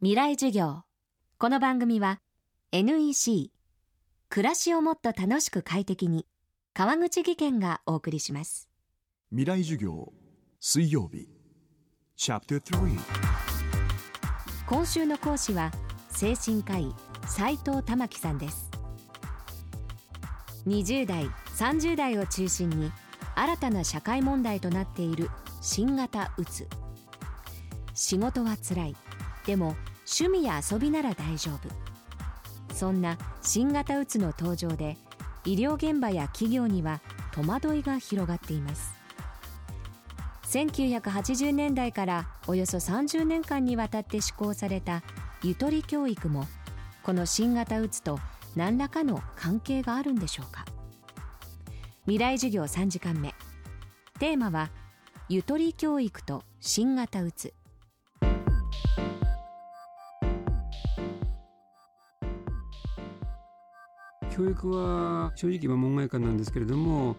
未来授業。この番組は NEC 暮らしをもっと楽しく快適に川口義賢がお送りします。未来授業水曜日。チャプター今週の講師は精神科医斉藤玉樹さんです。20代30代を中心に新たな社会問題となっている新型うつ。仕事はつらい。でも趣味や遊びなら大丈夫。そんな新型うつの登場で医療現場や企業には戸惑いが広がっています。1980年代からおよそ30年間にわたって施行されたゆとり教育もこの新型うつと何らかの関係があるんでしょうか。未来授業3時間目。テーマはゆとり教育と新型うつ教育は正直今門外漢なんですけれども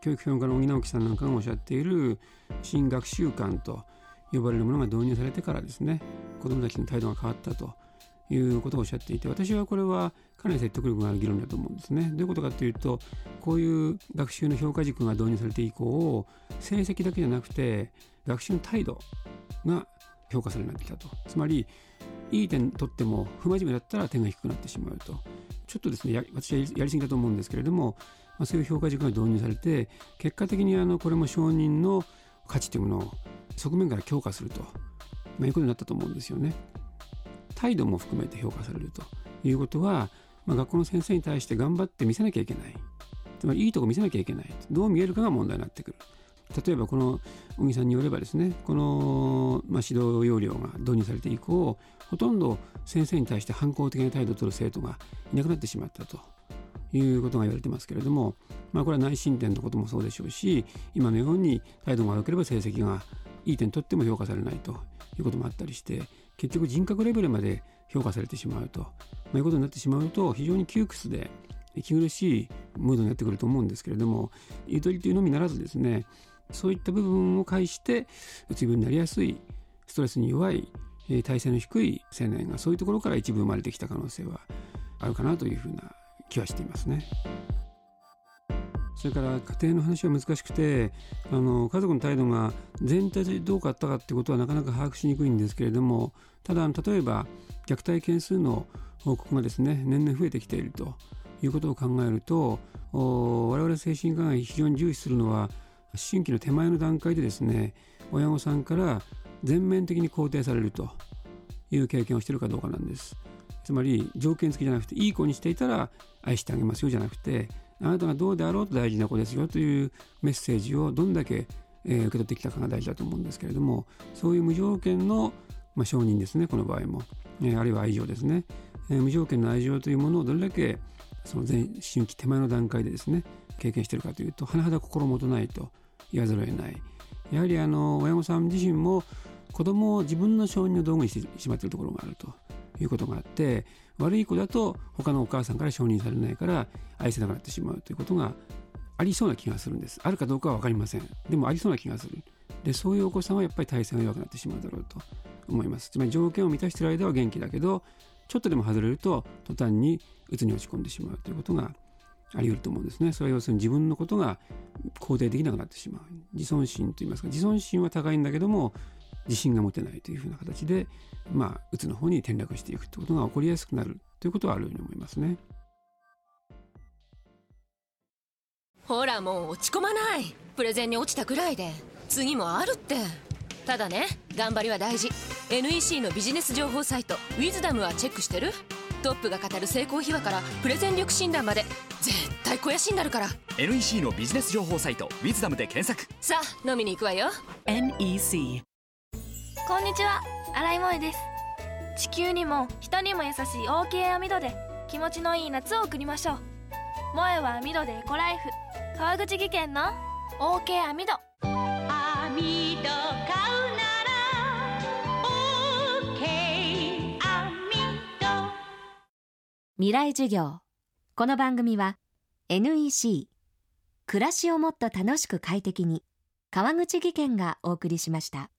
教育評論家の荻直樹さんなんかがおっしゃっている新学習観と呼ばれるものが導入されてからですね子どもたちの態度が変わったということをおっしゃっていて私はこれはかなり説得力がある議論だと思うんですね。どういうことかというとこういう学習の評価軸が導入されて以降成績だけじゃなくて学習の態度が評価されなってきたと。つまりいい点取っても不真面目だったら点が低くなってしまうと。ちょっとですね私はやりすぎだと思うんですけれども、まあ、そういう評価軸が導入されて結果的にあのこれも承認の価値というものを側面から強化すると、まあ、いうことになったと思うんですよね。態度も含めて評価されると。いうことは、まあ、学校の先生に対して頑張って見せなきゃいけない。つまりいいとこ見せなきゃいけない。どう見えるかが問題になってくる。例えばこの小木さんによればですねこの、まあ、指導要領が導入されて以降ほとんど先生に対して反抗的な態度を取る生徒がいなくなってしまったと。いうことが言われてますけれども、まあ、これは内申点のこともそうでしょうし今のように態度が悪ければ成績がいい点取っても評価されないと。いうこともあったりして結局人格レベルまで評価されてしまうと、まあ、いうことになってしまうと非常に窮屈で息苦しいムードになってくると思うんですけれどもゆとりというのみならずですねそういった部分を介してうつ病になりやすいストレスに弱い体勢の低い青年がそういうところから一部生まれてきた可能性はあるかなというふうな気はしていますね。それから家庭の話は難しくてあの家族の態度が全体でどうかあったかっていうことはなかなか把握しにくいんですけれどもただ例えば虐待件数の報告がですね年々増えてきているということを考えると我々精神科が非常に重視するのは春期の手前の段階でですね親御さんから全面的に肯定されるという経験をしてるかどうかなんです。つまり条件付きじゃなくていい子にしていたら愛してあげますよじゃなくてあなたがどうであろうと大事な子ですよというメッセージをどんだけ、え、受け取ってきたかが大事だと思うんですけれどもそういう無条件の、まあ、承認ですねこの場合も、え、あるいは愛情ですね、え、無条件の愛情というものをどれだけその前春期手前の段階でですね経験してるかというと甚だ心もとないと言わざるを得ない。やはりあの親御さん自身も子供を自分の承認の道具にしてしまっているところがあるということがあって悪い子だと他のお母さんから承認されないから愛せなくなってしまうということがありそうな気がするんです。あるかどうかは分かりません。でもありそうな気がする。でそういうお子さんはやっぱり体勢が弱くなってしまうだろうと思います。つまり条件を満たしている間は元気だけどちょっとでも外れると途端に鬱に落ち込んでしまうということがあり得ると思うんですね。それは要するに自分のことが肯定できなくなってしまう。自尊心といいますか自尊心は高いんだけども自信が持てないというふうな形でまあうつの方に転落していくということが起こりやすくなるということはあるように思いますね。ほらもう落ち込まない。プレゼンに落ちたくらいで。次もあるって。ただね頑張りは大事。NEC のビジネス情報サイト「ウィズダムはチェックしてる？トップが語る成功秘話からプレゼン力診断まで。絶対肥やしになるから。NEC のビジネス情報サイト「ウィズダムで検索。さあ飲みに行くわよ。NEC こんにちは。新井萌です。地球にも人にも優しい OK 網戸で気持ちのいい夏を送りましょう。萌えは網戸でエコライフ。川口技研の OK 網戸。網戸買うなら OK 網戸。未来授業この番組は NEC 暮らしをもっと楽しく快適に川口技研がお送りしました。